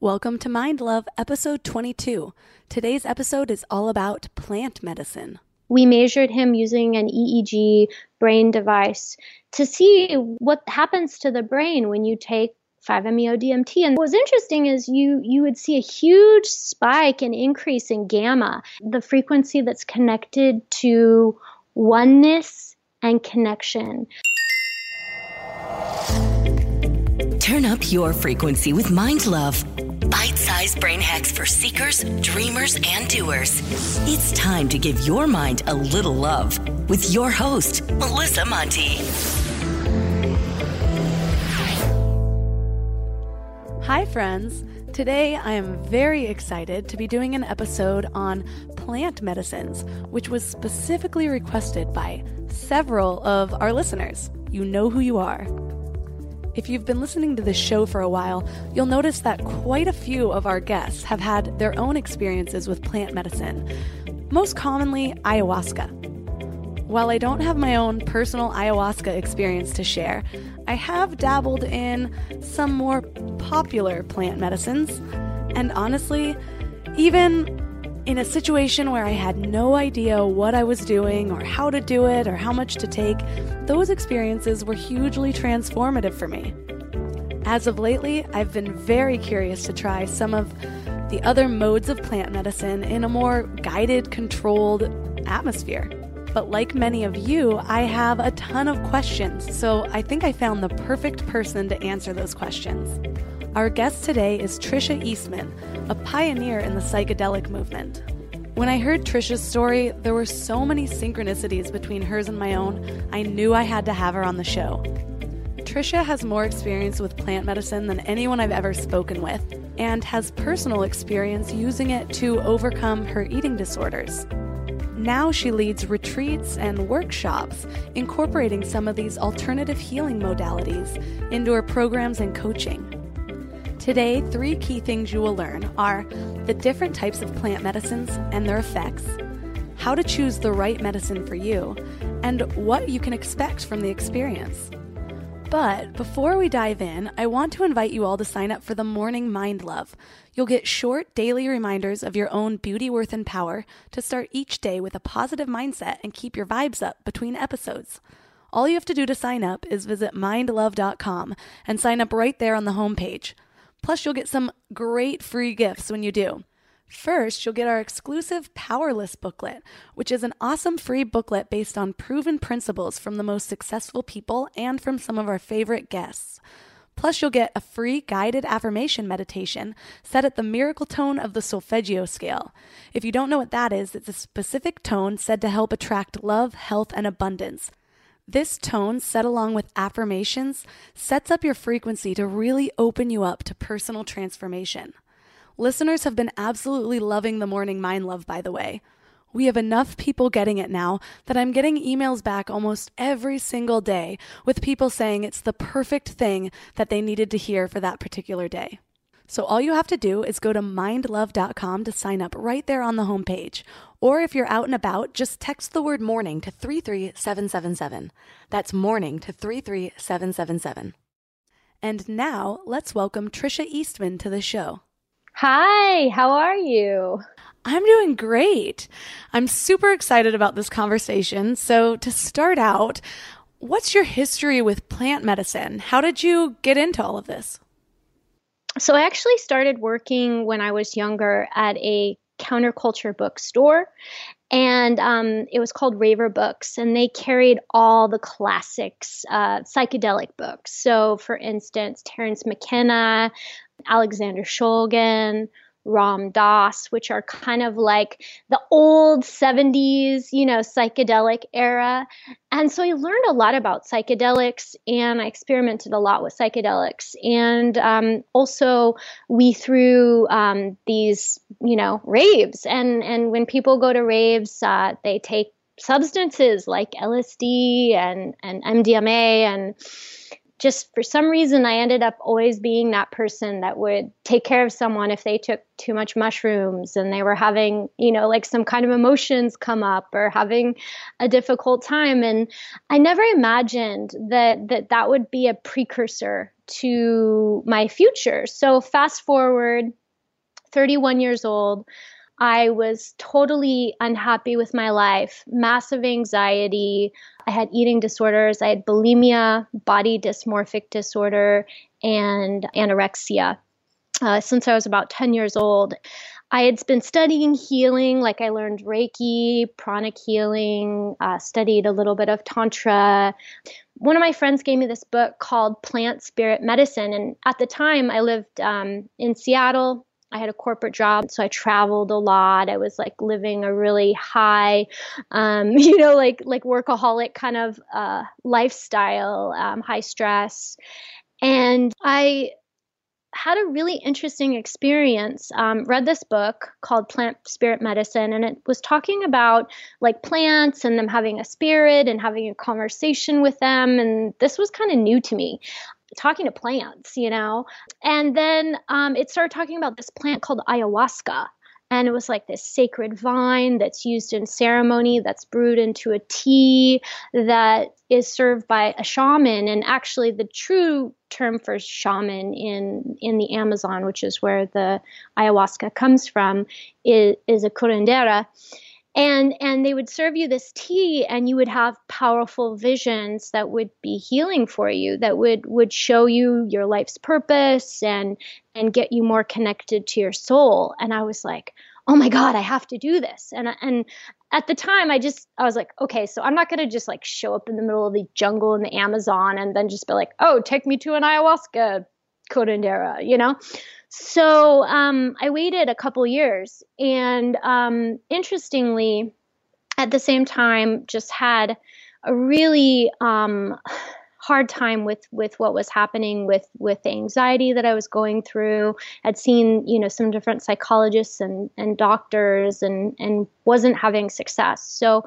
Welcome to Mind Love, episode 22. Today's episode is all about plant medicine. We measured him using an EEG brain device to see what happens to the brain when you take 5-MeO-DMT. And what was interesting is you you would see a huge spike and increase in gamma, the frequency that's connected to oneness and connection. Turn up your frequency with Mind Love. Bite sized brain hacks for seekers, dreamers, and doers. It's time to give your mind a little love with your host, Melissa Monte. Hi, friends. Today I am very excited to be doing an episode on plant medicines, which was specifically requested by several of our listeners. You know who you are. If you've been listening to this show for a while, you'll notice that quite a few of our guests have had their own experiences with plant medicine, most commonly ayahuasca. While I don't have my own personal ayahuasca experience to share, I have dabbled in some more popular plant medicines, and honestly, even in a situation where I had no idea what I was doing or how to do it or how much to take, those experiences were hugely transformative for me. As of lately, I've been very curious to try some of the other modes of plant medicine in a more guided, controlled atmosphere. But like many of you, I have a ton of questions, so I think I found the perfect person to answer those questions. Our guest today is Trisha Eastman, a pioneer in the psychedelic movement. When I heard Trisha's story, there were so many synchronicities between hers and my own, I knew I had to have her on the show. Trisha has more experience with plant medicine than anyone I've ever spoken with, and has personal experience using it to overcome her eating disorders. Now she leads retreats and workshops incorporating some of these alternative healing modalities into her programs and coaching. Today, three key things you will learn are the different types of plant medicines and their effects, how to choose the right medicine for you, and what you can expect from the experience. But before we dive in, I want to invite you all to sign up for the Morning Mind Love. You'll get short daily reminders of your own beauty, worth, and power to start each day with a positive mindset and keep your vibes up between episodes. All you have to do to sign up is visit mindlove.com and sign up right there on the homepage. Plus, you'll get some great free gifts when you do. First, you'll get our exclusive Powerless booklet, which is an awesome free booklet based on proven principles from the most successful people and from some of our favorite guests. Plus, you'll get a free guided affirmation meditation set at the miracle tone of the solfeggio scale. If you don't know what that is, it's a specific tone said to help attract love, health, and abundance. This tone, set along with affirmations, sets up your frequency to really open you up to personal transformation. Listeners have been absolutely loving the Morning Mind Love, by the way. We have enough people getting it now that I'm getting emails back almost every single day with people saying it's the perfect thing that they needed to hear for that particular day. So all you have to do is go to mindlove.com to sign up right there on the homepage. Or if you're out and about, just text the word morning to 33777. That's morning to 33777. And now let's welcome Trisha Eastman to the show. Hi, how are you? I'm doing great. I'm super excited about this conversation. So, to start out, what's your history with plant medicine? How did you get into all of this? So I actually started working when I was younger at a counterculture bookstore and um, it was called Raver Books, and they carried all the classics, uh, psychedelic books. So, for instance, Terence McKenna, Alexander Shulgin, Ram Dass, which are kind of like the old 70s, you know, psychedelic era. And so I learned a lot about psychedelics and I experimented a lot with psychedelics. And um, also, we threw um, these, you know, raves. And, and when people go to raves, uh, they take substances like LSD and, and MDMA and just for some reason, I ended up always being that person that would take care of someone if they took too much mushrooms and they were having, you know, like some kind of emotions come up or having a difficult time. And I never imagined that that, that would be a precursor to my future. So fast forward 31 years old. I was totally unhappy with my life, massive anxiety. I had eating disorders. I had bulimia, body dysmorphic disorder, and anorexia uh, since I was about 10 years old. I had been studying healing, like I learned Reiki, pranic healing, uh, studied a little bit of Tantra. One of my friends gave me this book called Plant Spirit Medicine. And at the time, I lived um, in Seattle, I had a corporate job, so I traveled a lot. I was like living a really high, um, you know, like like workaholic kind of uh, lifestyle, um, high stress, and I had a really interesting experience. Um, read this book called Plant Spirit Medicine, and it was talking about like plants and them having a spirit and having a conversation with them. And this was kind of new to me talking to plants, you know. And then um, it started talking about this plant called ayahuasca. And it was like this sacred vine that's used in ceremony, that's brewed into a tea that is served by a shaman. And actually, the true term for shaman in, in the Amazon, which is where the ayahuasca comes from, is, is a curandera and and they would serve you this tea and you would have powerful visions that would be healing for you that would would show you your life's purpose and and get you more connected to your soul. And i was like oh my god i have to do this. And and at the time i just i was like okay so i'm not going to just like show up in the middle of the jungle in the amazon and then just be like oh take me to an ayahuasca curandera you know so um, I waited a couple years, and um, interestingly, at the same time, just had a really um, hard time with with what was happening with with the anxiety that I was going through. I'd seen you know some different psychologists and and doctors, and and wasn't having success. So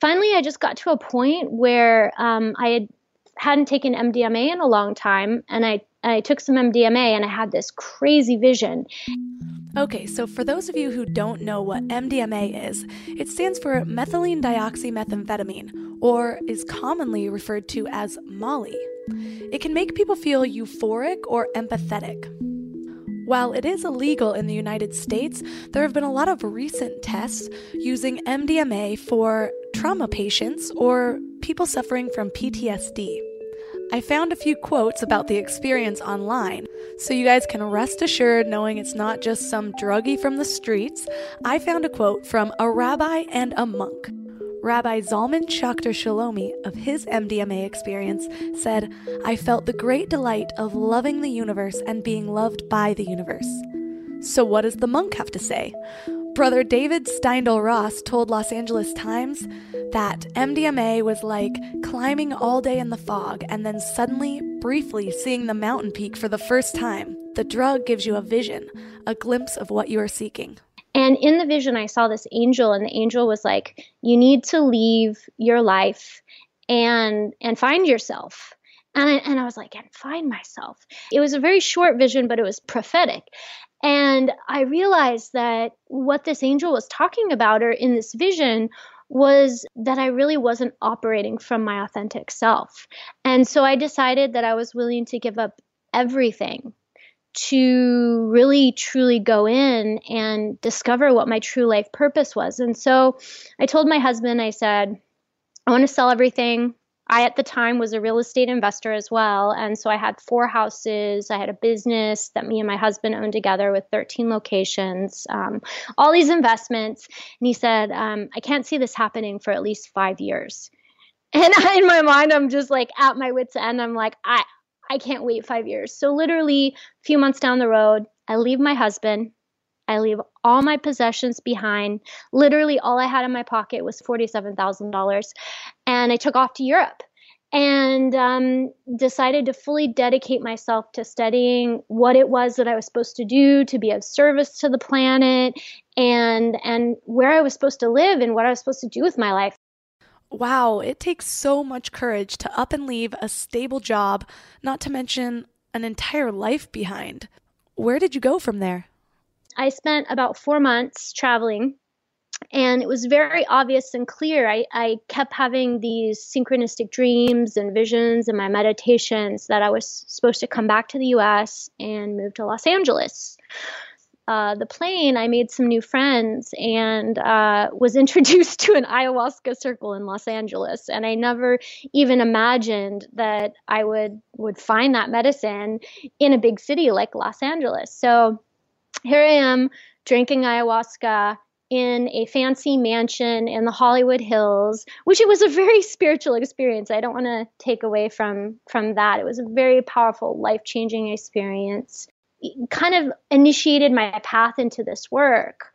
finally, I just got to a point where um, I had hadn't taken MDMA in a long time, and I I took some MDMA and I had this crazy vision. Okay, so for those of you who don't know what MDMA is, it stands for methylene dioxymethamphetamine, or is commonly referred to as Molly. It can make people feel euphoric or empathetic. While it is illegal in the United States, there have been a lot of recent tests using MDMA for trauma patients or people suffering from PTSD. I found a few quotes about the experience online, so you guys can rest assured knowing it's not just some druggie from the streets. I found a quote from a rabbi and a monk. Rabbi Zalman Schachter Shalomi, of his MDMA experience, said, I felt the great delight of loving the universe and being loved by the universe. So, what does the monk have to say? Brother David Steindl Rast told Los Angeles Times that MDMA was like climbing all day in the fog and then suddenly, briefly seeing the mountain peak for the first time. The drug gives you a vision, a glimpse of what you are seeking. And in the vision, I saw this angel, and the angel was like, You need to leave your life and and find yourself. And I, and I was like and find myself. It was a very short vision but it was prophetic. And I realized that what this angel was talking about or in this vision was that I really wasn't operating from my authentic self. And so I decided that I was willing to give up everything to really truly go in and discover what my true life purpose was. And so I told my husband, I said, I want to sell everything. I, at the time, was a real estate investor as well. And so I had four houses. I had a business that me and my husband owned together with 13 locations, um, all these investments. And he said, um, I can't see this happening for at least five years. And I, in my mind, I'm just like at my wits' end. I'm like, I, I can't wait five years. So, literally, a few months down the road, I leave my husband. I leave all my possessions behind. Literally, all I had in my pocket was $47,000. And I took off to Europe and um, decided to fully dedicate myself to studying what it was that I was supposed to do to be of service to the planet and and where I was supposed to live and what I was supposed to do with my life. Wow, it takes so much courage to up and leave a stable job, not to mention an entire life behind. Where did you go from there? I spent about four months traveling and it was very obvious and clear. I, I kept having these synchronistic dreams and visions in my meditations that I was supposed to come back to the US and move to Los Angeles. Uh, the plane, I made some new friends and uh, was introduced to an ayahuasca circle in Los Angeles. And I never even imagined that I would would find that medicine in a big city like Los Angeles. So here I am drinking ayahuasca in a fancy mansion in the Hollywood Hills, which it was a very spiritual experience. I don't want to take away from from that. It was a very powerful, life-changing experience. Kind of initiated my path into this work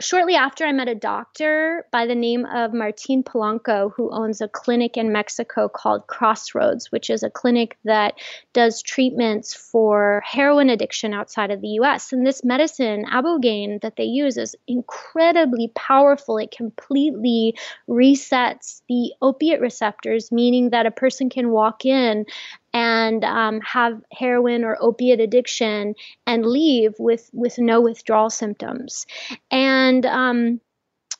shortly after, I met a doctor by the name of Martin Polanco, who owns a clinic in Mexico called Crossroads, which is a clinic that does treatments for heroin addiction outside of the US. And this medicine, Ibogaine, that they use is incredibly powerful. It completely resets the opiate receptors, meaning that a person can walk in and um, have heroin or opiate addiction and leave with with no withdrawal symptoms. And um,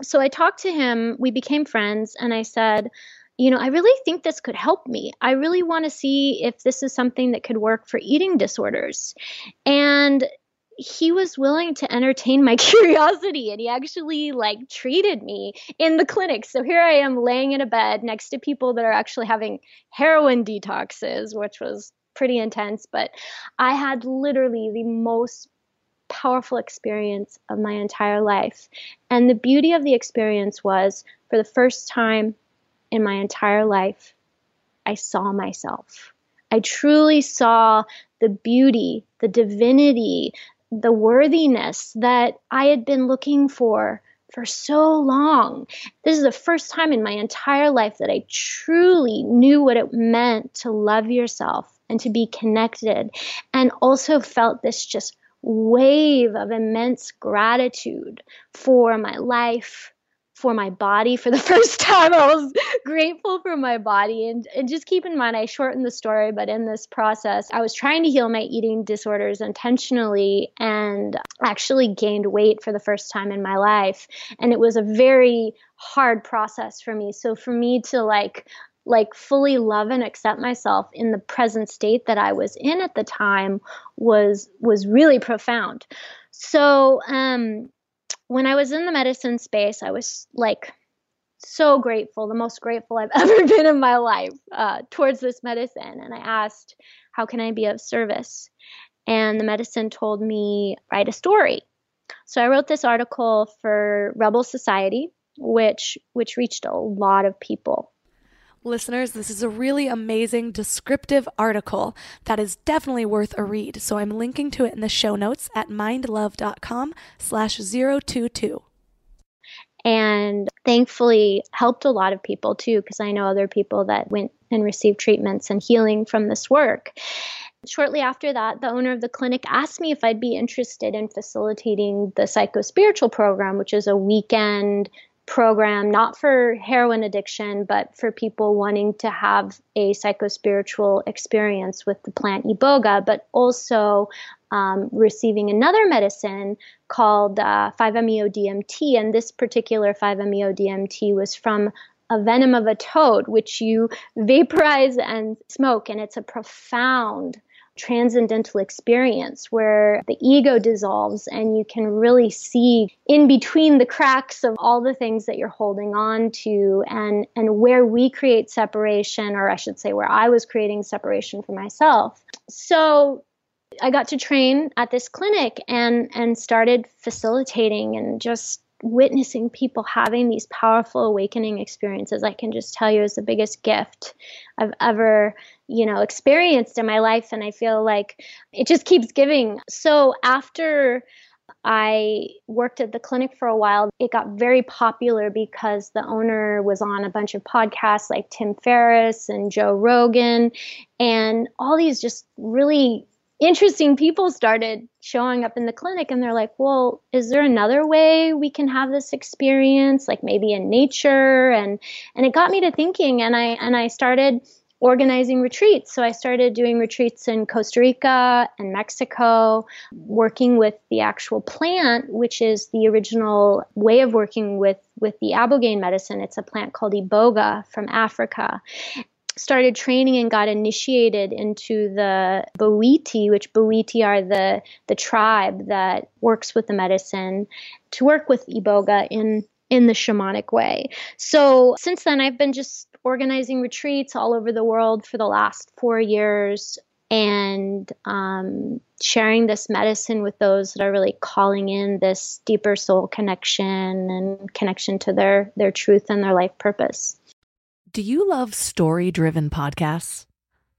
so I talked to him. We became friends, and I said. You know, I really think this could help me. I really want to see if this is something that could work for eating disorders. And he was willing to entertain my curiosity and he actually like treated me in the clinic. So here I am laying in a bed next to people that are actually having heroin detoxes, which was pretty intense, but I had literally the most powerful experience of my entire life. And the beauty of the experience was for the first time in my entire life, I saw myself. I truly saw the beauty, the divinity, the worthiness that I had been looking for for so long. This is the first time in my entire life that I truly knew what it meant to love yourself and to be connected, and also felt this just wave of immense gratitude for my life, for my body for the first time. I was grateful for my body. And, and just keep in mind, I shortened the story, but in this process, I was trying to heal my eating disorders intentionally and actually gained weight for the first time in my life. And it was a very hard process for me. So for me to like, like fully love and accept myself in the present state that I was in at the time was was really profound. So um when I was in the medicine space, I was like so grateful, the most grateful I've ever been in my life uh, towards this medicine. And I asked, How can I be of service? And the medicine told me, Write a story. So I wrote this article for Rebelle Society, which which reached a lot of people. Listeners, this is a really amazing descriptive article that is definitely worth a read. So I'm linking to it in the show notes at mindlove.com slash 022 and thankfully helped a lot of people too because i know other people that went and received treatments and healing from this work. Shortly after that the owner of the clinic asked me if i'd be interested in facilitating the psychospiritual program which is a weekend program, not for heroin addiction, but for people wanting to have a psychospiritual experience with the plant iboga, but also um, receiving another medicine called uh, 5-MeO DMT. And this particular 5-MeO DMT was from a venom of a toad, which you vaporize and smoke, and it's a profound transcendental experience where the ego dissolves and you can really see in between the cracks of all the things that you're holding on to and and where we create separation or I should say where I was creating separation for myself. So I got to train at this clinic and and started facilitating and just witnessing people having these powerful awakening experiences i can just tell you is the biggest gift i've ever you know experienced in my life and i feel like it just keeps giving so after I worked at the clinic for a while. It got very popular because the owner was on a bunch of podcasts like Tim Ferriss and Joe Rogan, and all these just really interesting people started showing up in the clinic and they're like, well, is there another way we can have this experience? Like maybe in nature and and it got me to thinking and I and I started organizing retreats. So I started doing retreats in Costa Rica and Mexico, working with the actual plant, which is the original way of working with with the ibogaine medicine. It's a plant called iboga from Africa started training and got initiated into the Bwiti, which Bwiti are the the tribe that works with the medicine to work with Iboga in in the shamanic way. So since then I've been just organizing retreats all over the world for the last four years and um, sharing this medicine with those that are really calling in this deeper soul connection and connection to their their truth and their life purpose. Do you love story driven podcasts?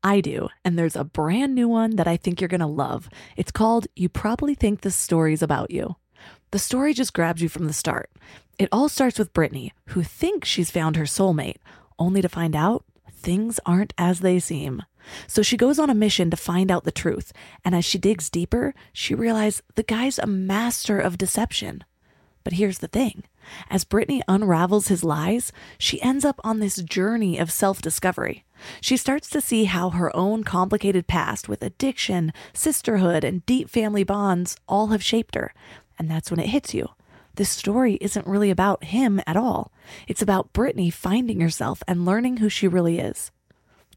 I do, and there's a brand new one that I think you're going to love. It's called You Probably Think This Story's About You. The story just grabs you from the start. It all starts with Brittany, who thinks she's found her soulmate, only to find out things aren't as they seem. So she goes on a mission to find out the truth, and as she digs deeper, she realizes the guy's a master of deception. But here's the thing as Brittany unravels his lies, she ends up on this journey of self discovery. She starts to see how her own complicated past with addiction, sisterhood, and deep family bonds all have shaped her. And that's when it hits you. This story isn't really about him at all. It's about Brittany finding herself and learning who she really is.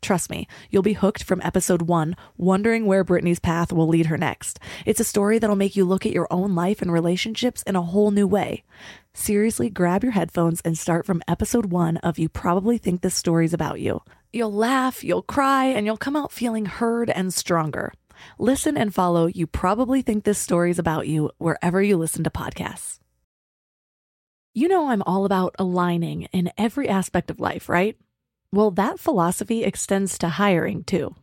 Trust me, you'll be hooked from episode one, wondering where Brittany's path will lead her next. It's a story that'll make you look at your own life and relationships in a whole new way. Seriously, grab your headphones and start from episode one of You Probably Think This Story's About You. You'll laugh, you'll cry, and you'll come out feeling heard and stronger. Listen and follow You Probably Think This Story's About You wherever you listen to podcasts. You know, I'm all about aligning in every aspect of life, right? Well, that philosophy extends to hiring too.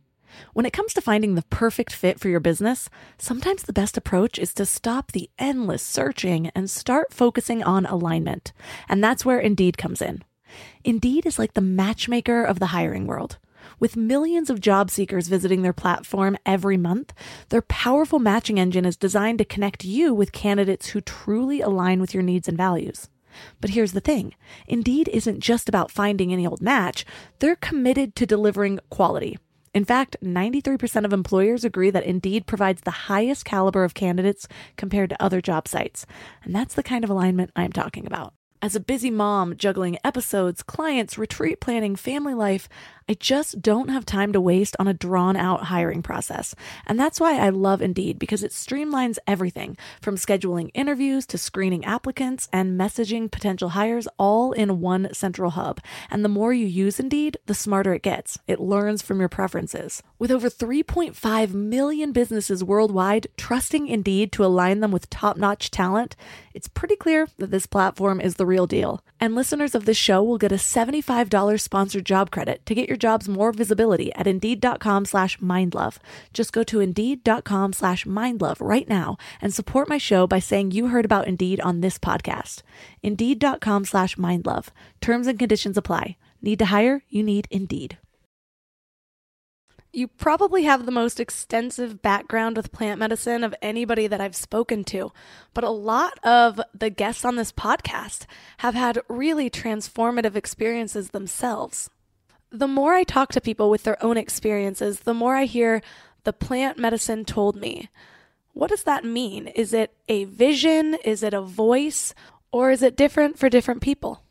When it comes to finding the perfect fit for your business, sometimes the best approach is to stop the endless searching and start focusing on alignment. And that's where Indeed comes in. Indeed is like the matchmaker of the hiring world. With millions of job seekers visiting their platform every month, their powerful matching engine is designed to connect you with candidates who truly align with your needs and values. But here's the thing Indeed isn't just about finding any old match, they're committed to delivering quality. In fact, 93% of employers agree that Indeed provides the highest caliber of candidates compared to other job sites. And that's the kind of alignment I'm talking about. As a busy mom juggling episodes, clients, retreat planning, family life, I just don't have time to waste on a drawn out hiring process. And that's why I love Indeed because it streamlines everything from scheduling interviews to screening applicants and messaging potential hires all in one central hub. And the more you use Indeed, the smarter it gets. It learns from your preferences. With over 3.5 million businesses worldwide trusting Indeed to align them with top notch talent, it's pretty clear that this platform is the real deal. And listeners of this show will get a $75 sponsored job credit to get your your jobs more visibility at Indeed.com slash mindlove. Just go to Indeed.com slash mindlove right now and support my show by saying you heard about Indeed on this podcast. Indeed.com slash mindlove. Terms and conditions apply. Need to hire? You need Indeed. You probably have the most extensive background with plant medicine of anybody that I've spoken to, but a lot of the guests on this podcast have had really transformative experiences themselves the more I talk to people with their own experiences, the more I hear the plant medicine told me. What does that mean? Is it a vision? Is it a voice? Or is it different for different people?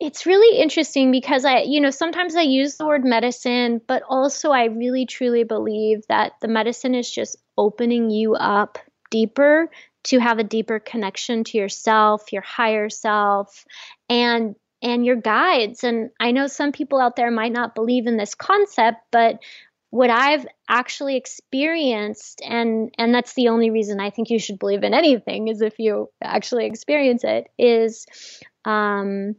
It's really interesting because I, you know, sometimes I use the word medicine, but also I really truly believe that the medicine is just opening you up deeper to have a deeper connection to yourself, your higher self, and and your guides. And I know some people out there might not believe in this concept, but what I've actually experienced, and and that's the only reason I think you should believe in anything is if you actually experience it, is um,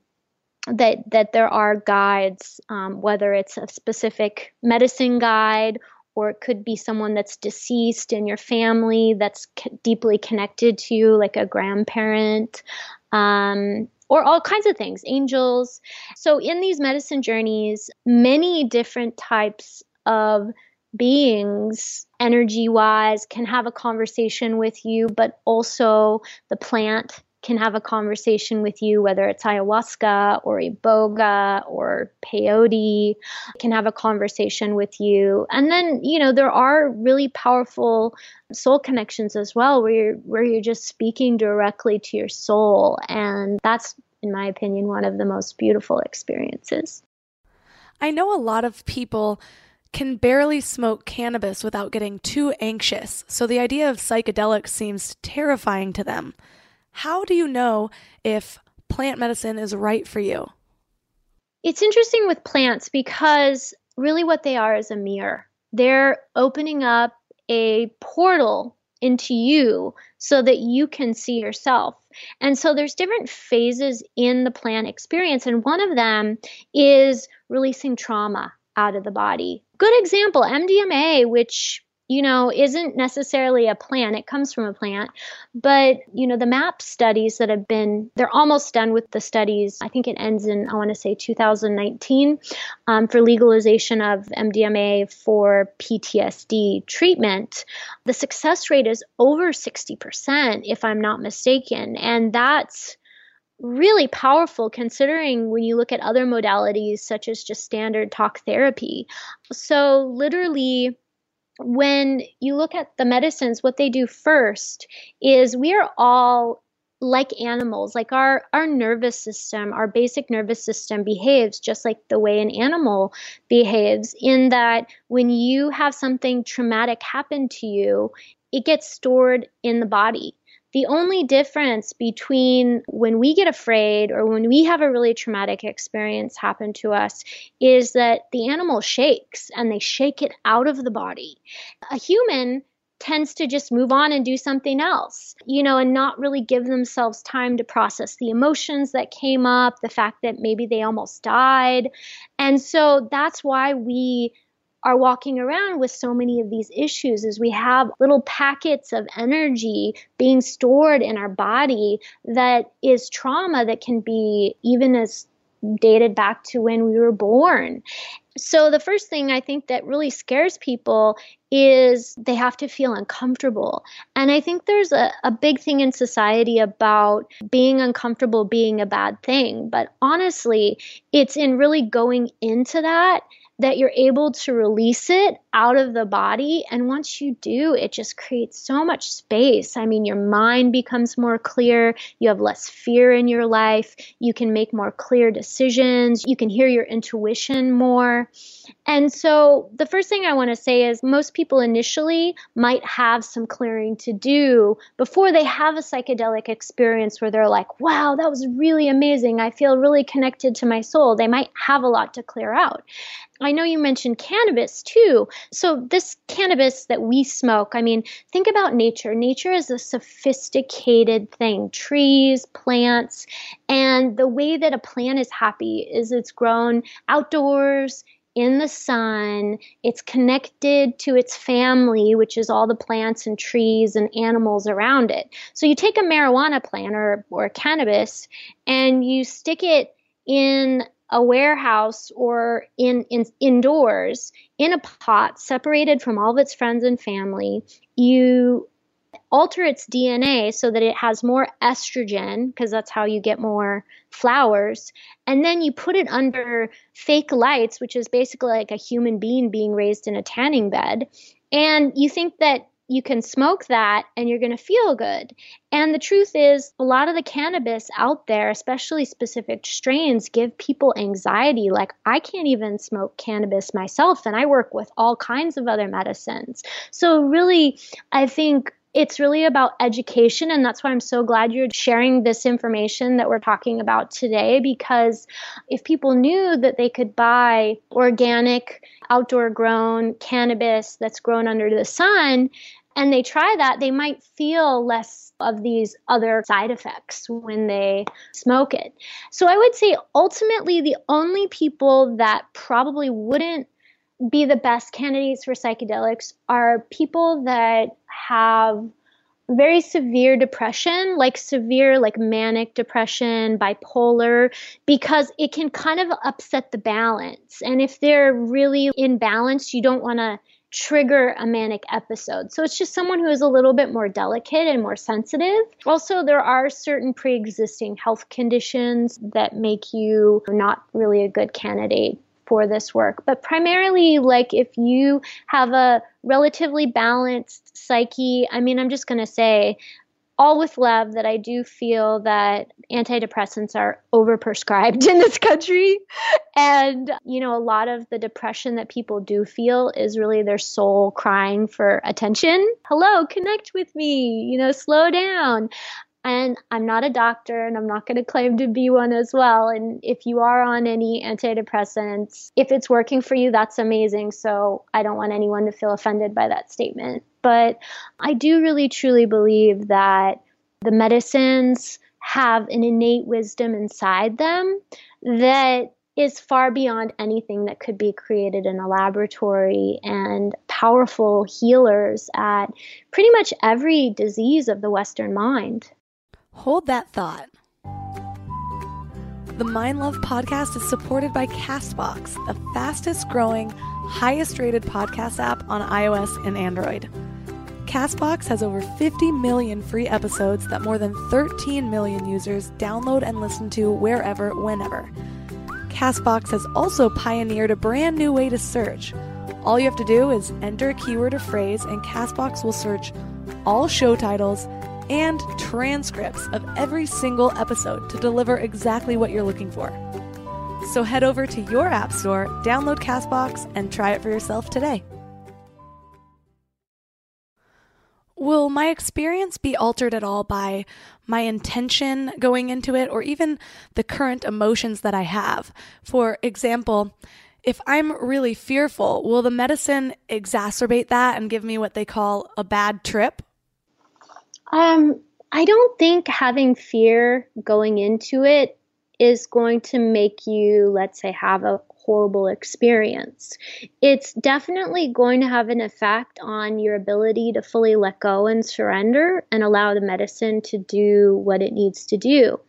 that that there are guides, um, whether it's a specific medicine guide or it could be someone that's deceased in your family that's deeply connected to you, like a grandparent. Um, or all kinds of things, angels. So, in these medicine journeys, many different types of beings, energy wise, can have a conversation with you, but also the plant can have a conversation with you, whether it's ayahuasca or iboga or peyote, can have a conversation with you. And then, you know, there are really powerful soul connections as well where you're where you're just speaking directly to your soul. And that's in my opinion one of the most beautiful experiences. I know a lot of people can barely smoke cannabis without getting too anxious, so the idea of psychedelics seems terrifying to them. How do you know if plant medicine is right for you? It's interesting with plants because really what they are is a mirror. They're opening up a portal into you so that you can see yourself. And so there's different phases in the plant experience and one of them is releasing trauma out of the body. Good example, MDMA which you know, isn't necessarily a plant. It comes from a plant. But, you know, the MAPS studies that have been, they're almost done with the studies. I think it ends in, I want to say 2019 um, for legalization of MDMA for PTSD treatment. The success rate is over 60%, if I'm not mistaken. And that's, really powerful considering when you look at other modalities such as just standard talk therapy. So, literally, when you look at the medicines, what they do first is we are all like animals like our our nervous system our basic nervous system behaves just like the way an animal behaves in that when you have something traumatic happen to you it gets stored in the body the only difference between when we get afraid or when we have a really traumatic experience happen to us is that the animal shakes and they shake it out of the body. A human tends to just move on and do something else, you know, and not really give themselves time to process the emotions that came up, the fact that maybe they almost died. And so that's why we are walking around with so many of these issues is we have little packets of energy being stored in our body that is trauma that can be even as dated back to when we were born. So, the first thing I think that really scares people is they have to feel uncomfortable. And I think there's a, a big thing in society about being uncomfortable being a bad thing. But honestly, it's in really going into that that you're able to release it out of the body. And once you do, it just creates so much space. I mean, your mind becomes more clear. You have less fear in your life. You can make more clear decisions. You can hear your intuition more. And so, the first thing I want to say is most people initially might have some clearing to do before they have a psychedelic experience where they're like, wow, that was really amazing. I feel really connected to my soul. They might have a lot to clear out. I know you mentioned cannabis too. So, this cannabis that we smoke, I mean, think about nature. Nature is a sophisticated thing trees, plants, and the way that a plant is happy is it's grown outdoors in the sun. It's connected to its family, which is all the plants and trees and animals around it. So you take a marijuana plant or, or cannabis and you stick it in a warehouse or in, in indoors in a pot separated from all of its friends and family you alter its dna so that it has more estrogen because that's how you get more flowers and then you put it under fake lights which is basically like a human being being raised in a tanning bed and you think that you can smoke that and you're going to feel good. And the truth is, a lot of the cannabis out there, especially specific strains, give people anxiety. Like, I can't even smoke cannabis myself, and I work with all kinds of other medicines. So, really, I think it's really about education and that's why i'm so glad you're sharing this information that we're talking about today because if people knew that they could buy organic outdoor grown cannabis that's grown under the sun and they try that, they might feel less of these other side effects when they smoke it. So I would say ultimately the only people that probably wouldn't be the best candidates for psychedelics are people that have very severe depression, like severe, like manic depression, bipolar, because it can kind of upset the balance. And if they're really in balance, you don't want to trigger a manic episode. So it's just someone who is a little bit more delicate and more sensitive. Also, there are certain pre existing health conditions that make you not really a good candidate for this work. But primarily, like if you have a relatively balanced psyche, I mean, I'm just going to say, all with love that I do feel that antidepressants are overprescribed in this country. And, you know, a lot of the depression that people do feel is really their soul crying for attention. Hello, connect with me, you know, slow down. And I'm not a doctor and I'm not going to claim to be one as well. And if you are on any antidepressants, if it's working for you, that's amazing. So I don't want anyone to feel offended by that statement. But I do really truly believe that the medicines have an innate wisdom inside them that is far beyond anything that could be created in a laboratory and powerful healers at pretty much every disease of the Western mind. Hold that thought. The Mind Love podcast is supported by Castbox, the fastest growing, highest rated podcast app on iOS and Android. Castbox has over 50 million free episodes that more than 13 million users download and listen to wherever, whenever. Castbox has also pioneered a brand new way to search. All you have to do is enter a keyword or phrase, and Castbox will search all show titles and transcripts of every single episode to deliver exactly what you're looking for. So head over to your App Store, download Castbox, and try it for yourself today. Will my experience be altered at all by my intention going into it or even the current emotions that I have? For example, if I'm really fearful, will the medicine exacerbate that and give me what they call a bad trip? Um, I don't think having fear going into it is going to make you, let's say, have a horrible experience. It's definitely going to have an effect on your ability to fully let go and surrender and allow the medicine to do what it needs to do.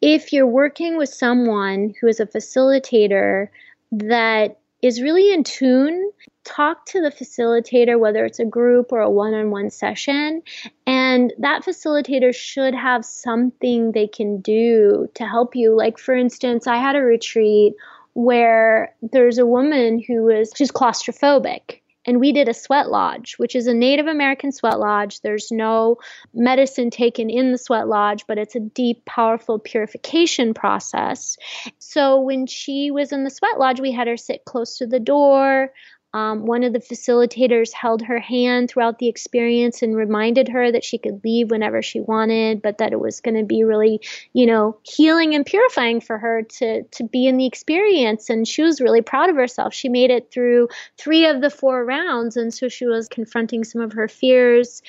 If you're working with someone who is a facilitator that is really in tune, talk to the facilitator, whether it's a group or a one on one session, and that facilitator should have something they can do to help you. Like, for instance, I had a retreat where there's a woman who was she's claustrophobic and we did a sweat lodge, which is a Native American sweat lodge. There's no medicine taken in the sweat lodge, but it's a deep, powerful purification process. So when she was in the sweat lodge, we had her sit close to the door. Um, one of the facilitators held her hand throughout the experience and reminded her that she could leave whenever she wanted, but that it was going to be really, you know, healing and purifying for her to to be in the experience. And she was really proud of herself. She made it through three of the four rounds, and so she was confronting some of her fears,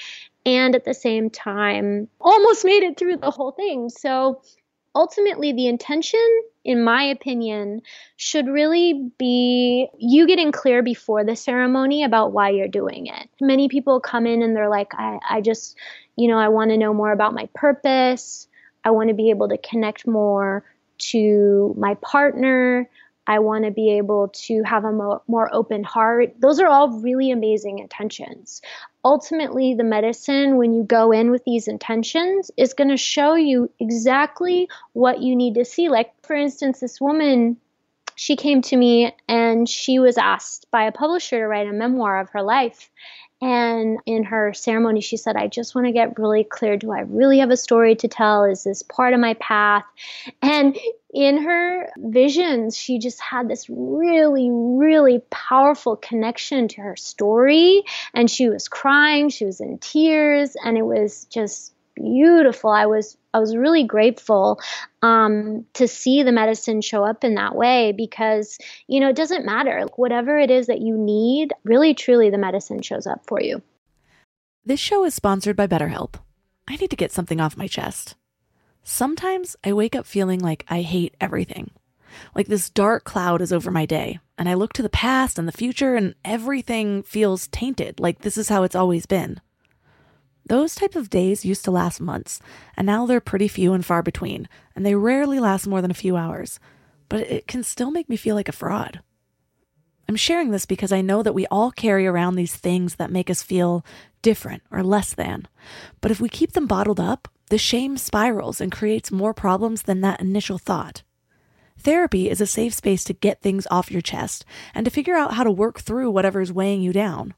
and at the same time, almost made it through the whole thing. So ultimately, the intention in my opinion, should really be you getting clear before the ceremony about why you're doing it. Many people come in and they're like, I, I just, you know, I want to know more about my purpose. I want to be able to connect more to my partner. I want to be able to have a mo- more open heart. Those are all really amazing intentions. Ultimately, the medicine, when you go in with these intentions, is going to show you exactly what you need to see. Like, for instance, this woman, she came to me and she was asked by a publisher to write a memoir of her life. And in her ceremony, she said, I just want to get really clear. Do I really have a story to tell? Is this part of my path? And in her visions, she just had this really, really powerful connection to her story. And she was crying, she was in tears, and it was just beautiful. I was I was really grateful um, to see the medicine show up in that way because you know it doesn't matter whatever it is that you need. Really, truly, the medicine shows up for you. This show is sponsored by BetterHelp. I need to get something off my chest. Sometimes I wake up feeling like I hate everything. Like this dark cloud is over my day, and I look to the past and the future, and everything feels tainted, like this is how it's always been. Those type of days used to last months, and now they're pretty few and far between, and they rarely last more than a few hours. But it can still make me feel like a fraud. I'm sharing this because I know that we all carry around these things that make us feel different or less than. But if we keep them bottled up, the shame spirals and creates more problems than that initial thought. Therapy is a safe space to get things off your chest and to figure out how to work through whatever is weighing you down.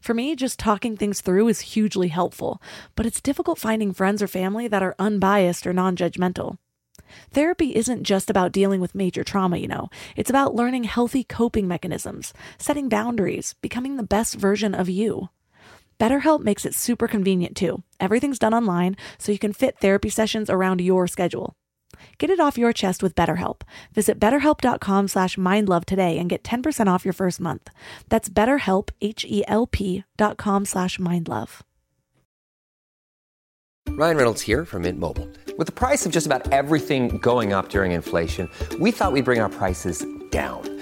For me, just talking things through is hugely helpful, but it's difficult finding friends or family that are unbiased or non judgmental. Therapy isn't just about dealing with major trauma, you know. It's about learning healthy coping mechanisms, setting boundaries, becoming the best version of you. BetterHelp makes it super convenient too. Everything's done online, so you can fit therapy sessions around your schedule. Get it off your chest with BetterHelp. Visit betterhelp.com slash mindlove today and get 10% off your first month. That's betterhelp, H-E-L-P dot com slash mindlove. Ryan Reynolds here from Mint Mobile. With the price of just about everything going up during inflation, we thought we'd bring our prices down.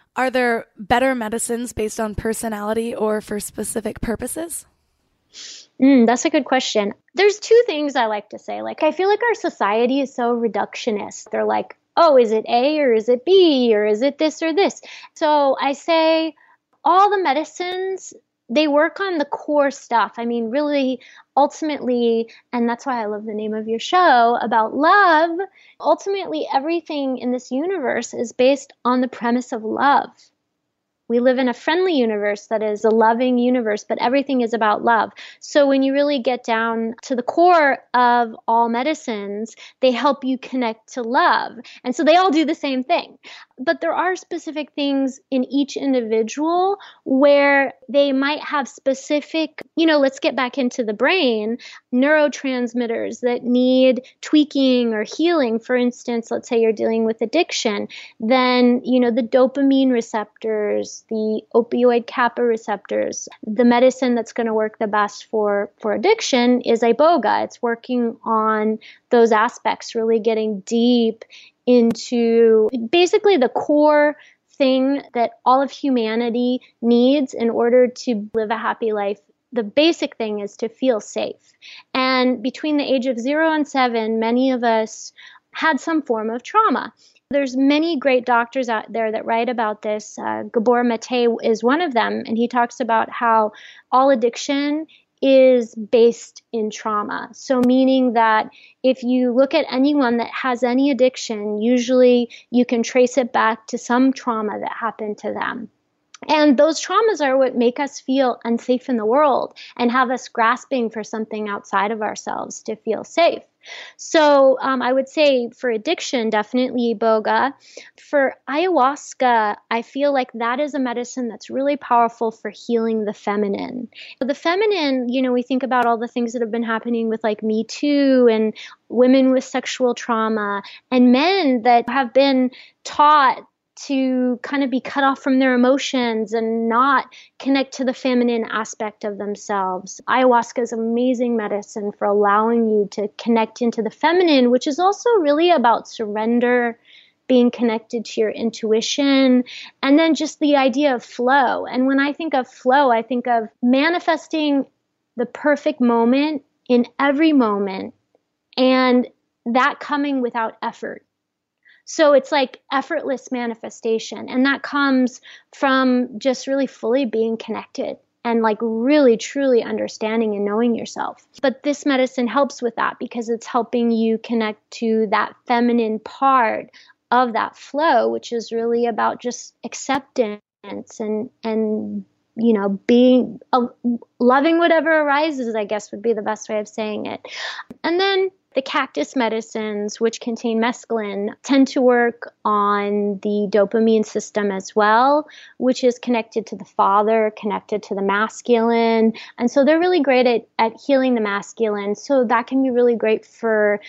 are there better medicines based on personality or for specific purposes? Mm, that's a good question. There's two things I like to say. Like, I feel like our society is so reductionist. They're like, oh, is it A or is it B or is it this or this? So I say all the medicines, they work on the core stuff. I mean, really, ultimately, and that's why I love the name of your show about love. Ultimately, everything in this universe is based on the premise of love. We live in a friendly universe that is a loving universe, but everything is about love. So when you really get down to the core of all medicines, they help you connect to love. And so they all do the same thing. But there are specific things in each individual where they might have specific, you know, let's get back into the brain, neurotransmitters that need tweaking or healing. For instance, let's say you're dealing with addiction, then, you know, the dopamine receptors, the opioid kappa receptors, the medicine that's going to work the best for, for addiction is iboga. It's working on those aspects, really getting deep into basically the core thing that all of humanity needs in order to live a happy life the basic thing is to feel safe. And between the age of zero and seven, many of us had some form of trauma. There's many great doctors out there that write about this. Uh, Gabor Mate is one of them, and he talks about how all addiction is based in trauma. So, meaning that if you look at anyone that has any addiction, usually you can trace it back to some trauma that happened to them. And those traumas are what make us feel unsafe in the world and have us grasping for something outside of ourselves to feel safe. So um, I would say for addiction, definitely iboga. For ayahuasca, I feel like that is a medicine that's really powerful for healing the feminine. The feminine, you know, we think about all the things that have been happening with like Me Too and women with sexual trauma and men that have been taught to kind of be cut off from their emotions and not connect to the feminine aspect of themselves. Ayahuasca is amazing medicine for allowing you to connect into the feminine, which is also really about surrender, being connected to your intuition, and then just the idea of flow. And when I think of flow, I think of manifesting the perfect moment in every moment and that coming without effort so it's like effortless manifestation. And that comes from just really fully being connected and like really truly understanding and knowing yourself. But this medicine helps with that because it's helping you connect to that feminine part of that flow, which is really about just acceptance and and you know being uh, loving whatever arises i guess would be the best way of saying it and then the cactus medicines, which contain mescaline, tend to work on the dopamine system as well, which is connected to the father, connected to the masculine. And so they're really great at, at healing the masculine. So that can be really great for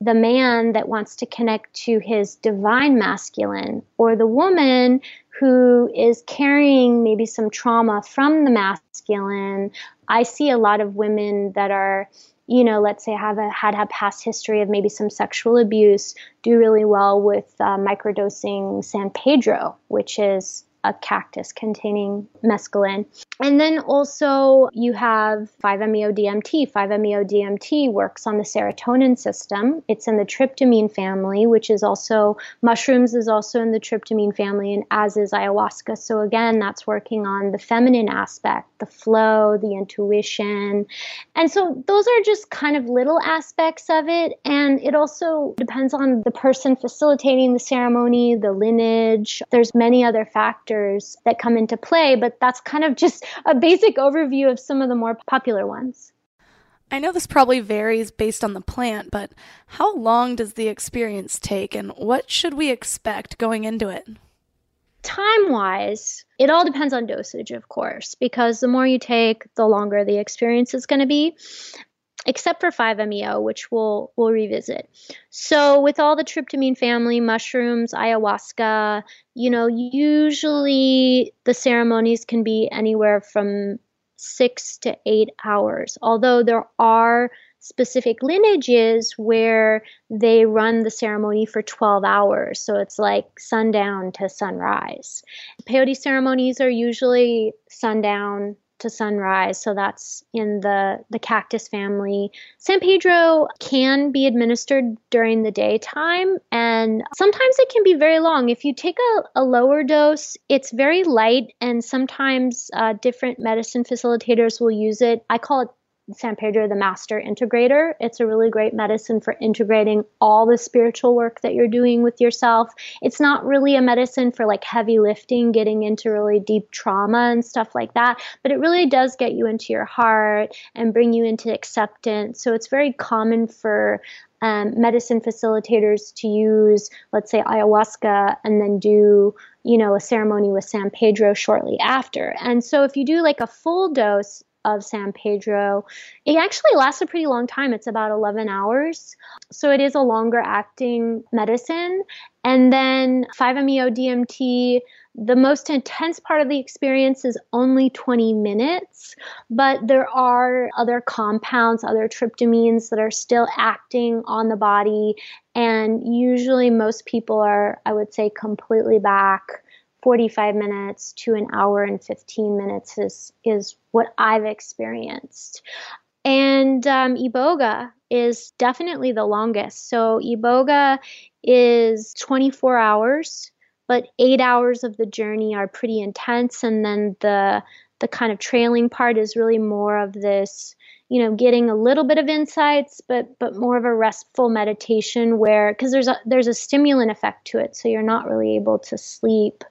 the man that wants to connect to his divine masculine or the woman who is carrying maybe some trauma from the masculine. I see a lot of women that are you know, let's say have a, had a past history of maybe some sexual abuse, do really well with uh, microdosing San Pedro, which is a cactus containing mescaline. And then also you have 5-MeO-DMT. 5-MeO-DMT works on the serotonin system. It's in the tryptamine family, which is also mushrooms is also in the tryptamine family and as is ayahuasca. So again, that's working on the feminine aspect, the flow, the intuition. And so those are just kind of little aspects of it and it also depends on the person facilitating the ceremony, the lineage. There's many other factors that come into play, but that's kind of just a basic overview of some of the more popular ones. I know this probably varies based on the plant, but how long does the experience take and what should we expect going into it? Time wise, it all depends on dosage, of course, because the more you take, the longer the experience is going to be except for 5-MeO, which we'll we'll revisit. So with all the tryptamine family, mushrooms, ayahuasca, you know, usually the ceremonies can be anywhere from six to eight hours. Although there are specific lineages where they run the ceremony for 12 hours. So it's like sundown to sunrise. Peyote ceremonies are usually sundown to sunrise. So that's in the, the cactus family. San Pedro can be administered during the daytime, and sometimes it can be very long. If you take a, a lower dose, it's very light, and sometimes uh, different medicine facilitators will use it. I call it San Pedro the Master Integrator. It's a really great medicine for integrating all the spiritual work that you're doing with yourself. It's not really a medicine for like heavy lifting, getting into really deep trauma and stuff like that, but it really does get you into your heart and bring you into acceptance. So it's very common for um, medicine facilitators to use, let's say, ayahuasca and then do, you know, a ceremony with San Pedro shortly after. And so if you do like a full dose, of San Pedro. It actually lasts a pretty long time. It's about 11 hours. So it is a longer acting medicine. And then 5-MeO DMT, the most intense part of the experience is only 20 minutes, but there are other compounds, other tryptamines that are still acting on the body. And usually most people are, I would say, completely back 45 minutes to an hour and 15 minutes is is what I've experienced. And um, Iboga is definitely the longest. So Iboga is 24 hours, but eight hours of the journey are pretty intense, and then the the kind of trailing part is really more of this you know getting a little bit of insights but but more of a restful meditation where because there's a there's a stimulant effect to it so you're not really able to sleep.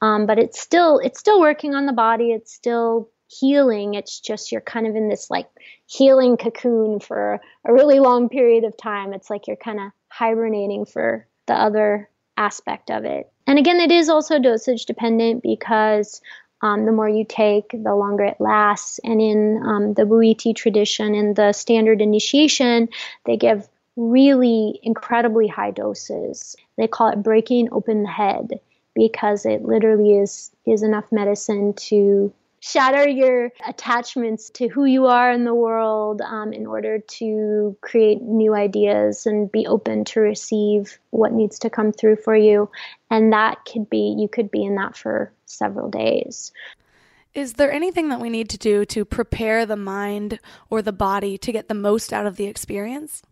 Um, but it's still it's still working on the body. It's still healing. It's just you're kind of in this like healing cocoon for a really long period of time. It's like you're kind of hibernating for the other aspect of it. And again it is also dosage dependent because um, the more you take, the longer it lasts. And in um, the Bwiti tradition, in the standard initiation, they give really incredibly high doses. They call it breaking open the head because it literally is is enough medicine to shatter your attachments to who you are in the world um, in order to create new ideas and be open to receive what needs to come through for you. And that could be, you could be in that for several days. Is there anything that we need to do to prepare the mind or the body to get the most out of the experience?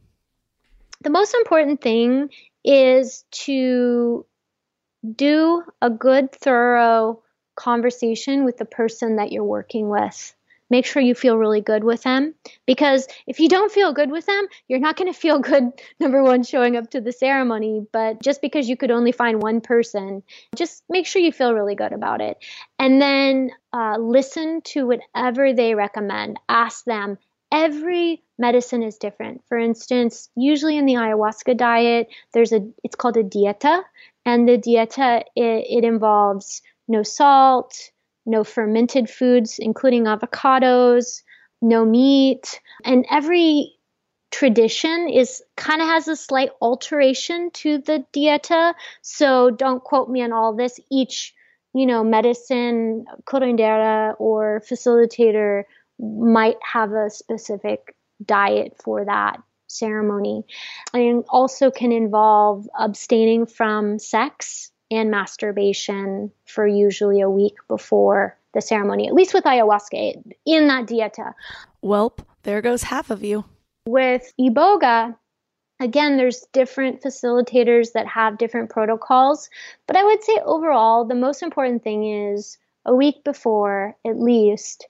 The most important thing is to do a good, thorough conversation with the person that you're working with. Make sure you feel really good with them because if you don't feel good with them, you're not going to feel good, number one, showing up to the ceremony. But just because you could only find one person, just make sure you feel really good about it. And then uh, listen to whatever they recommend. Ask them. Every medicine is different. For instance, usually in the ayahuasca diet, there's a it's called a dieta, and the dieta it, it involves no salt, no fermented foods, including avocados, no meat. And every tradition is kind of has a slight alteration to the dieta. So don't quote me on all this. Each you know, medicine, curandera, or facilitator might have a specific diet for that ceremony. And also can involve abstaining from sex and masturbation for usually a week before the ceremony, at least with ayahuasca in that dieta. Welp, there goes half of you. With Iboga, again, there's different facilitators that have different protocols, but I would say overall, the most important thing is a week before, at least,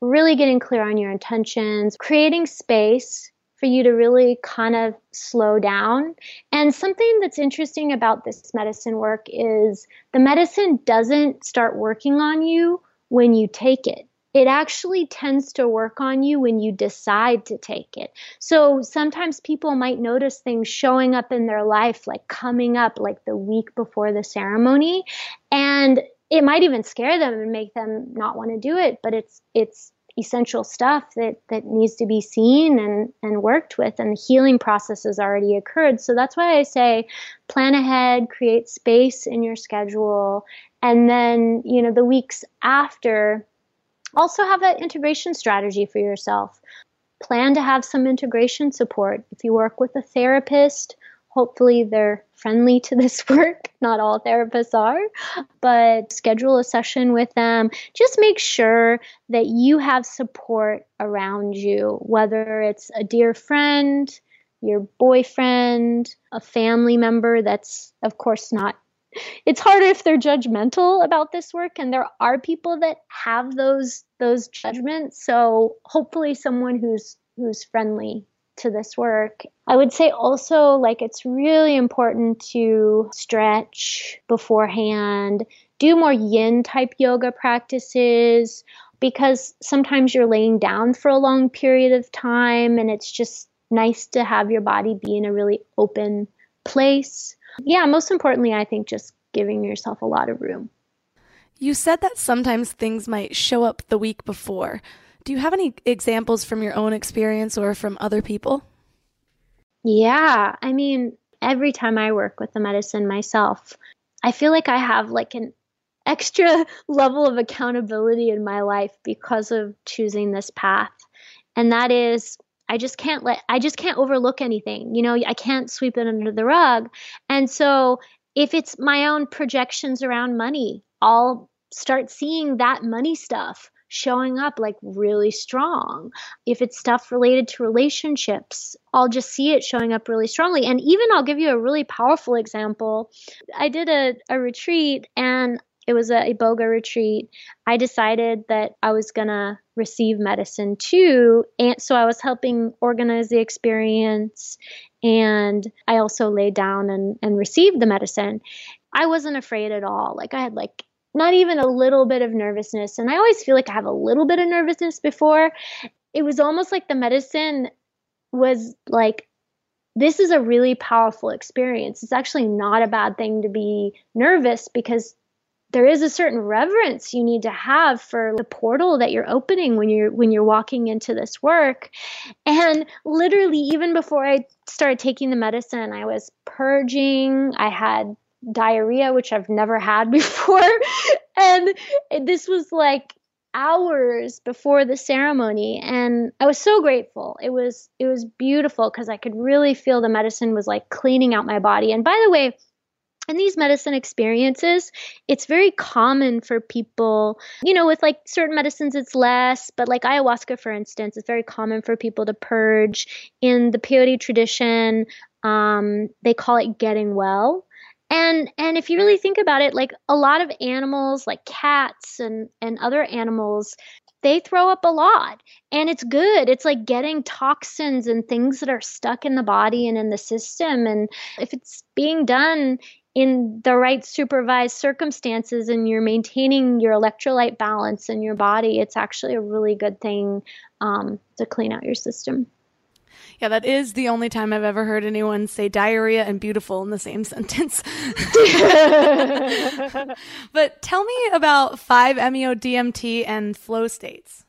really getting clear on your intentions, creating space for you to really kind of slow down. And something that's interesting about this medicine work is the medicine doesn't start working on you when you take it. It actually tends to work on you when you decide to take it. So sometimes people might notice things showing up in their life, like coming up like the week before the ceremony. And it might even scare them and make them not want to do it, but it's, it's, essential stuff that that needs to be seen and and worked with and the healing process has already occurred so that's why i say plan ahead create space in your schedule and then, you know, the weeks after, also have an integration strategy for yourself. Plan to have some integration support. If you work with a therapist, hopefully they're friendly to this work. Not all therapists are, but schedule a session with them. Just make sure that you have support around you, whether it's a dear friend, your boyfriend, a family member that's, of course, not it's harder if they're judgmental about this work and there are people that have those those judgments so hopefully someone who's who's friendly to this work i would say also like it's really important to stretch beforehand do more yin type yoga practices because sometimes you're laying down for a long period of time and it's just nice to have your body be in a really open place yeah, most importantly, I think just giving yourself a lot of room. You said that sometimes things might show up the week before. Do you have any examples from your own experience or from other people? Yeah, I mean, every time I work with the medicine myself, I feel like I have like an extra level of accountability in my life because of choosing this path. And that is I just can't let I just can't overlook anything. You know, I can't sweep it under the rug. And so if it's my own projections around money, I'll start seeing that money stuff showing up like really strong. If it's stuff related to relationships, I'll just see it showing up really strongly. And even I'll give you a really powerful example. I did a, a retreat and it was a iboga retreat. I decided that I was going to receive medicine too. And so I was helping organize the experience. And I also laid down and, and received the medicine. I wasn't afraid at all. Like I had like not even a little bit of nervousness. And I always feel like I have a little bit of nervousness before. It was almost like the medicine was like, this is a really powerful experience. It's actually not a bad thing to be nervous because there is a certain reverence you need to have for the portal that you're opening when you're when you're walking into this work and literally even before i started taking the medicine i was purging i had diarrhea which i've never had before and this was like hours before the ceremony and i was so grateful it was it was beautiful because i could really feel the medicine was like cleaning out my body and by the way in these medicine experiences, it's very common for people, you know, with like certain medicines, it's less, but like ayahuasca, for instance, it's very common for people to purge. In the peyote tradition, um, they call it getting well. And and if you really think about it, like a lot of animals, like cats and and other animals, they throw up a lot. And it's good. It's like getting toxins and things that are stuck in the body and in the system. And if it's being done in the right supervised circumstances and you're maintaining your electrolyte balance in your body, it's actually a really good thing um, to clean out your system. Yeah, that is the only time I've ever heard anyone say diarrhea and beautiful in the same sentence. but tell me about 5-MeO DMT and flow states.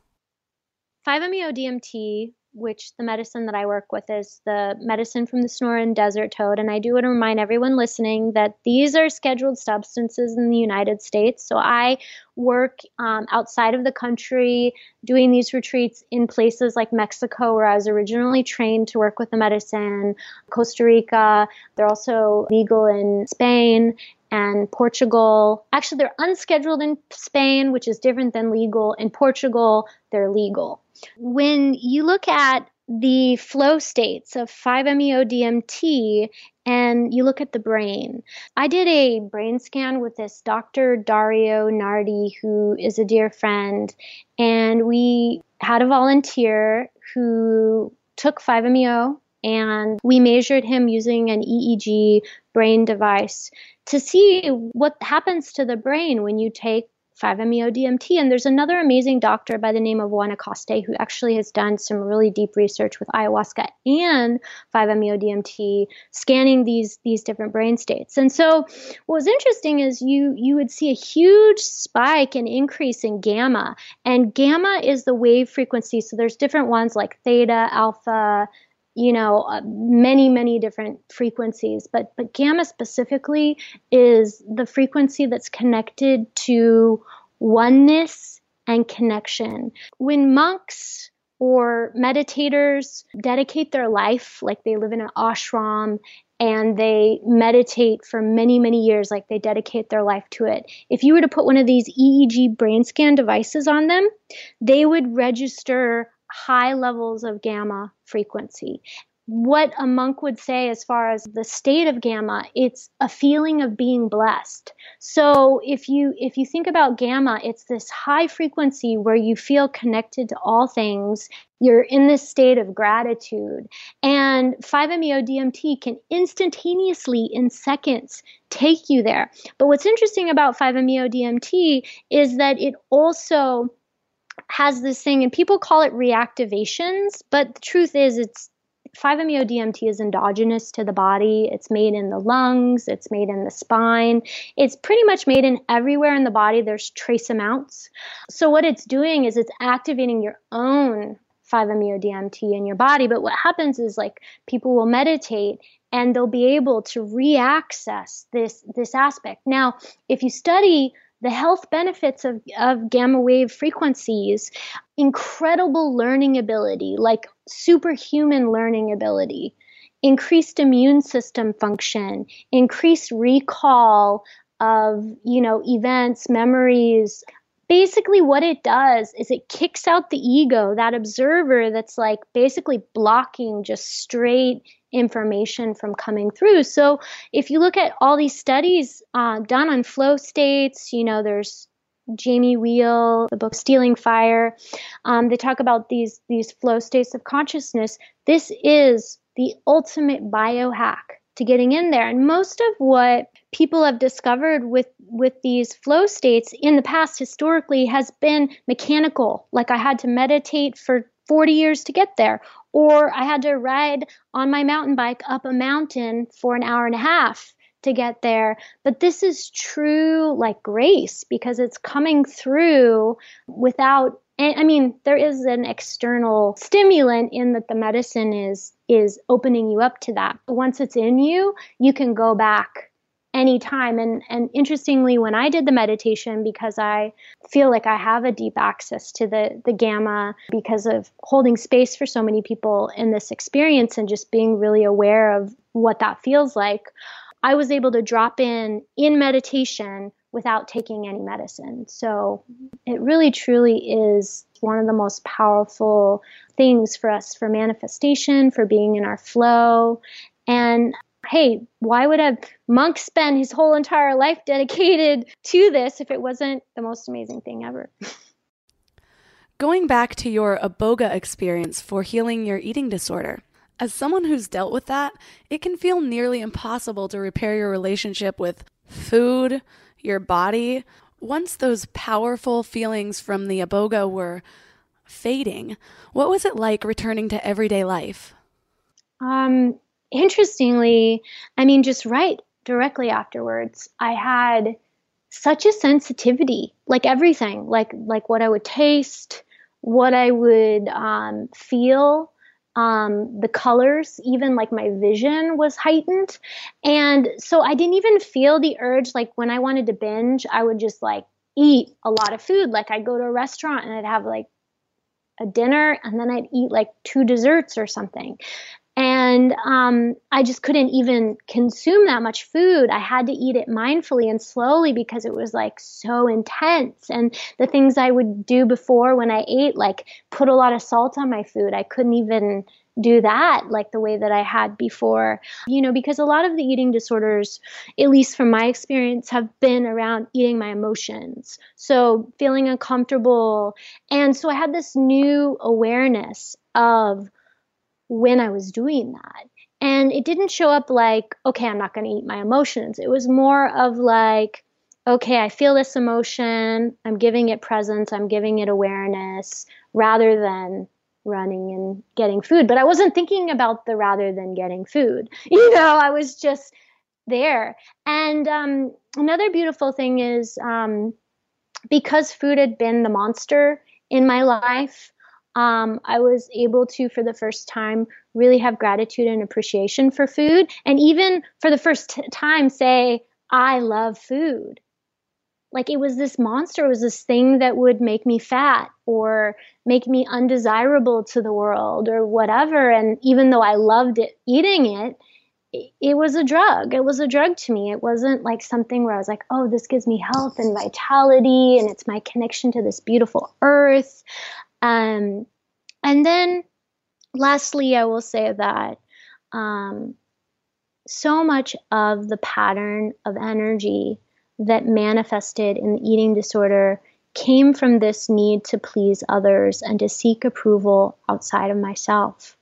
5-MeO DMT which the medicine that I work with is the medicine from the Sonoran Desert toad. And I do want to remind everyone listening that these are scheduled substances in the United States. So I work um, outside of the country doing these retreats in places like Mexico, where I was originally trained to work with the medicine, Costa Rica. They're also legal in Spain and Portugal. Actually, they're unscheduled in Spain, which is different than legal. In Portugal, they're legal. When you look at the flow states of 5-MeO-DMT and you look at the brain. I did a brain scan with this Dr. Dario Nardi, who is a dear friend, and we had a volunteer who took 5-MeO and we measured him using an EEG brain device to see what happens to the brain when you take 5-MeO-DMT. And there's another amazing doctor by the name of Juan Acosta who actually has done some really deep research with ayahuasca and 5-MeO-DMT, scanning these these different brain states. And so, what was interesting is you you would see a huge spike and increase in gamma, and gamma is the wave frequency. So there's different ones like theta, alpha, you know uh, many many different frequencies but but gamma specifically is the frequency that's connected to oneness and connection. When monks or meditators dedicate their life like they live in an ashram and they meditate for many many years like they dedicate their life to it if you were to put one of these EEG brain scan devices on them they would register high levels of gamma frequency. What a monk would say as far as the state of gamma, it's a feeling of being blessed. So if you if you think about gamma, it's this high frequency where you feel connected to all things. You're in this state of gratitude. And 5-MeO-DMT can instantaneously in seconds take you there. But what's interesting about 5-MeO-DMT is that it also has this thing, and people call it reactivations, but the truth is, it's 5-MeO-DMT is endogenous to the body. It's made in the lungs, it's made in the spine. It's pretty much made in everywhere in the body. There's trace amounts. So what it's doing is it's activating your own 5-MeO-DMT in your body. But what happens is like people will meditate and they'll be able to reaccess this this aspect. Now, if you study the health benefits of, of gamma wave frequencies, incredible learning ability, like superhuman learning ability, increased immune system function, increased recall of, you know, events, memories, basically what it does is it kicks out the ego, that observer that's like basically blocking just straight information from coming through. So if you look at all these studies uh, done on flow states, you know, there's Jamie Wheal, the book Stealing Fire. Um, they talk about these these flow states of consciousness. This is the ultimate biohack to getting in there. And most of what people have discovered with with these flow states in the past historically has been mechanical. Like I had to meditate for 40 years to get there or I had to ride on my mountain bike up a mountain for an hour and a half to get there. But this is true like grace because it's coming through without I mean, there is an external stimulant in that the medicine is is opening you up to that. But once it's in you, you can go back anytime. And and interestingly, when I did the meditation, because I feel like I have a deep access to the the gamma because of holding space for so many people in this experience and just being really aware of what that feels like, I was able to drop in in meditation without taking any medicine. So it really truly is one of the most powerful things for us for manifestation, for being in our flow. And hey, why would a monk spend his whole entire life dedicated to this if it wasn't the most amazing thing ever? Going back to your iboga experience for healing your eating disorder, as someone who's dealt with that, it can feel nearly impossible to repair your relationship with food, your body, once those powerful feelings from the iboga were fading, what was it like returning to everyday life? Um, interestingly, I mean, just right directly afterwards, I had such a sensitivity, like everything, like like what I would taste, what I would um, feel, um, the colors, even like my vision was heightened. And so I didn't even feel the urge. Like when I wanted to binge, I would just like eat a lot of food. Like I'd go to a restaurant and I'd have like a dinner and then I'd eat like two desserts or something. And um, I just couldn't even consume that much food. I had to eat it mindfully and slowly because it was like so intense. And the things I would do before when I ate, like put a lot of salt on my food, I couldn't even do that like the way that I had before. You know, because a lot of the eating disorders, at least from my experience, have been around eating my emotions. So feeling uncomfortable. And so I had this new awareness of when I was doing that. And it didn't show up like, okay, I'm not going to eat my emotions. It was more of like, okay, I feel this emotion. I'm giving it presence. I'm giving it awareness rather than running and getting food. But I wasn't thinking about the rather than getting food. You know, I was just there. And um, another beautiful thing is um, because food had been the monster in my life, um, I was able to, for the first time, really have gratitude and appreciation for food. And even for the first t- time, say, I love food. Like it was this monster, it was this thing that would make me fat or make me undesirable to the world or whatever. And even though I loved it, eating it, it was a drug. It was a drug to me. It wasn't like something where I was like, oh, this gives me health and vitality and it's my connection to this beautiful earth. Um, and then lastly, I will say that um, so much of the pattern of energy that manifested in the eating disorder came from this need to please others and to seek approval outside of myself.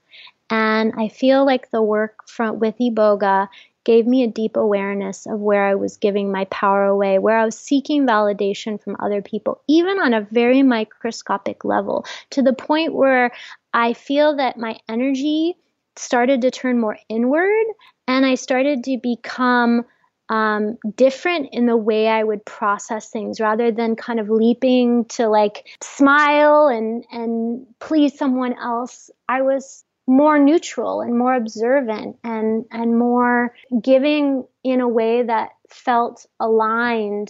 And I feel like the work from with Iboga gave me a deep awareness of where I was giving my power away, where I was seeking validation from other people, even on a very microscopic level, to the point where I feel that my energy started to turn more inward and I started to become um, different in the way I would process things rather than kind of leaping to like smile and, and please someone else. I was more neutral and more observant and and more giving in a way that felt aligned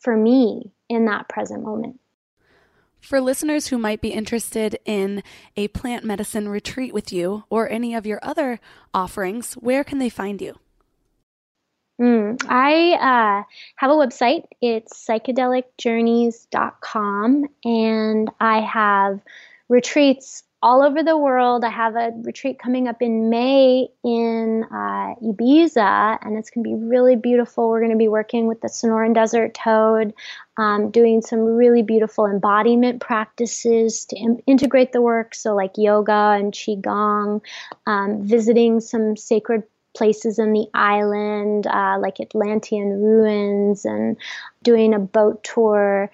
for me in that present moment. For listeners who might be interested in a plant medicine retreat with you or any of your other offerings, where can they find you? Mm, I uh, have a website. It's psychedelicjourneys.com, and I have retreats all over the world. I have a retreat coming up in May in uh, Ibiza, and it's going to be really beautiful. We're going to be working with the Sonoran Desert Toad, um, doing some really beautiful embodiment practices to Im- integrate the work, so like yoga and qigong, um, visiting some sacred places in the island, uh, like Atlantean ruins, and doing a boat tour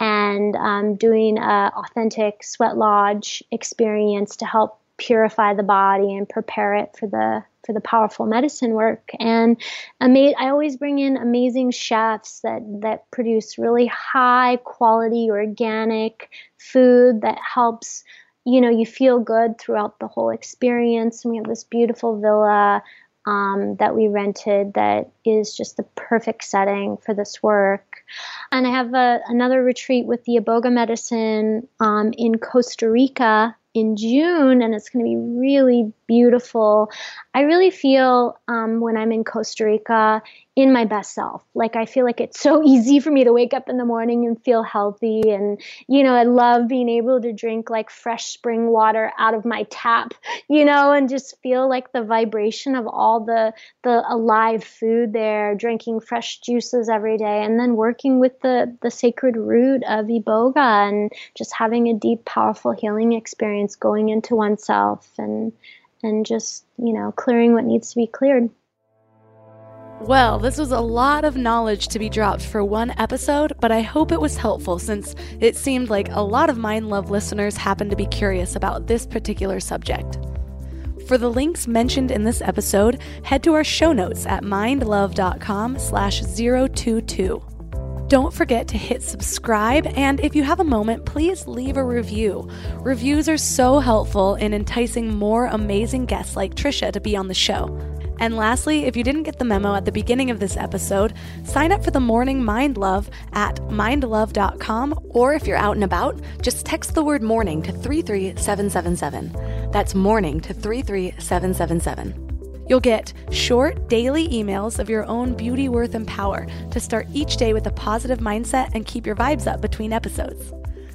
and um, doing an authentic sweat lodge experience to help purify the body and prepare it for the for the powerful medicine work. And ama- I always bring in amazing chefs that that produce really high quality organic food that helps you know you feel good throughout the whole experience. And we have this beautiful villa um, that we rented that is just the perfect setting for this work. And I have a, another retreat with the Iboga medicine um, in Costa Rica in June, and it's going to be really beautiful. I really feel um, when I'm in Costa Rica in my best self. Like I feel like it's so easy for me to wake up in the morning and feel healthy. And, you know, I love being able to drink like fresh spring water out of my tap, you know, and just feel like the vibration of all the, the alive food there, drinking fresh juices every day, and then working with the, the sacred root of Iboga and just having a deep, powerful healing experience going into oneself and, and just, you know, clearing what needs to be cleared. Well, this was a lot of knowledge to be dropped for one episode, but I hope it was helpful since it seemed like a lot of Mind Love listeners happened to be curious about this particular subject. For the links mentioned in this episode, head to our show notes at mindlove.com slash 022. Don't forget to hit subscribe, and if you have a moment, please leave a review. Reviews are so helpful in enticing more amazing guests like Trisha to be on the show. And lastly, if you didn't get the memo at the beginning of this episode, sign up for the Morning Mind Love at mindlove.com, or if you're out and about, just text the word morning to 33777. That's morning to 33777. You'll get short daily emails of your own beauty, worth, and power to start each day with a positive mindset and keep your vibes up between episodes.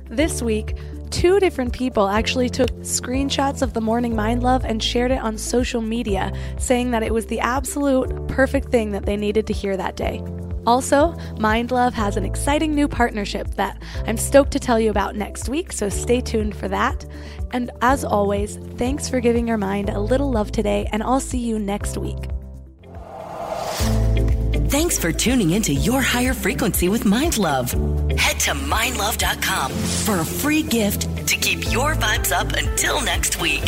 This week, two different people actually took screenshots of the Morning Mind Love and shared it on social media, saying that it was the absolute perfect thing that they needed to hear that day. Also, Mind Love has an exciting new partnership that I'm stoked to tell you about next week, so stay tuned for that. And as always, thanks for giving your mind a little love today, and I'll see you next week. Thanks for tuning into Your Higher Frequency with Mind Love. Head to mindlove.com for a free gift to keep your vibes up until next week.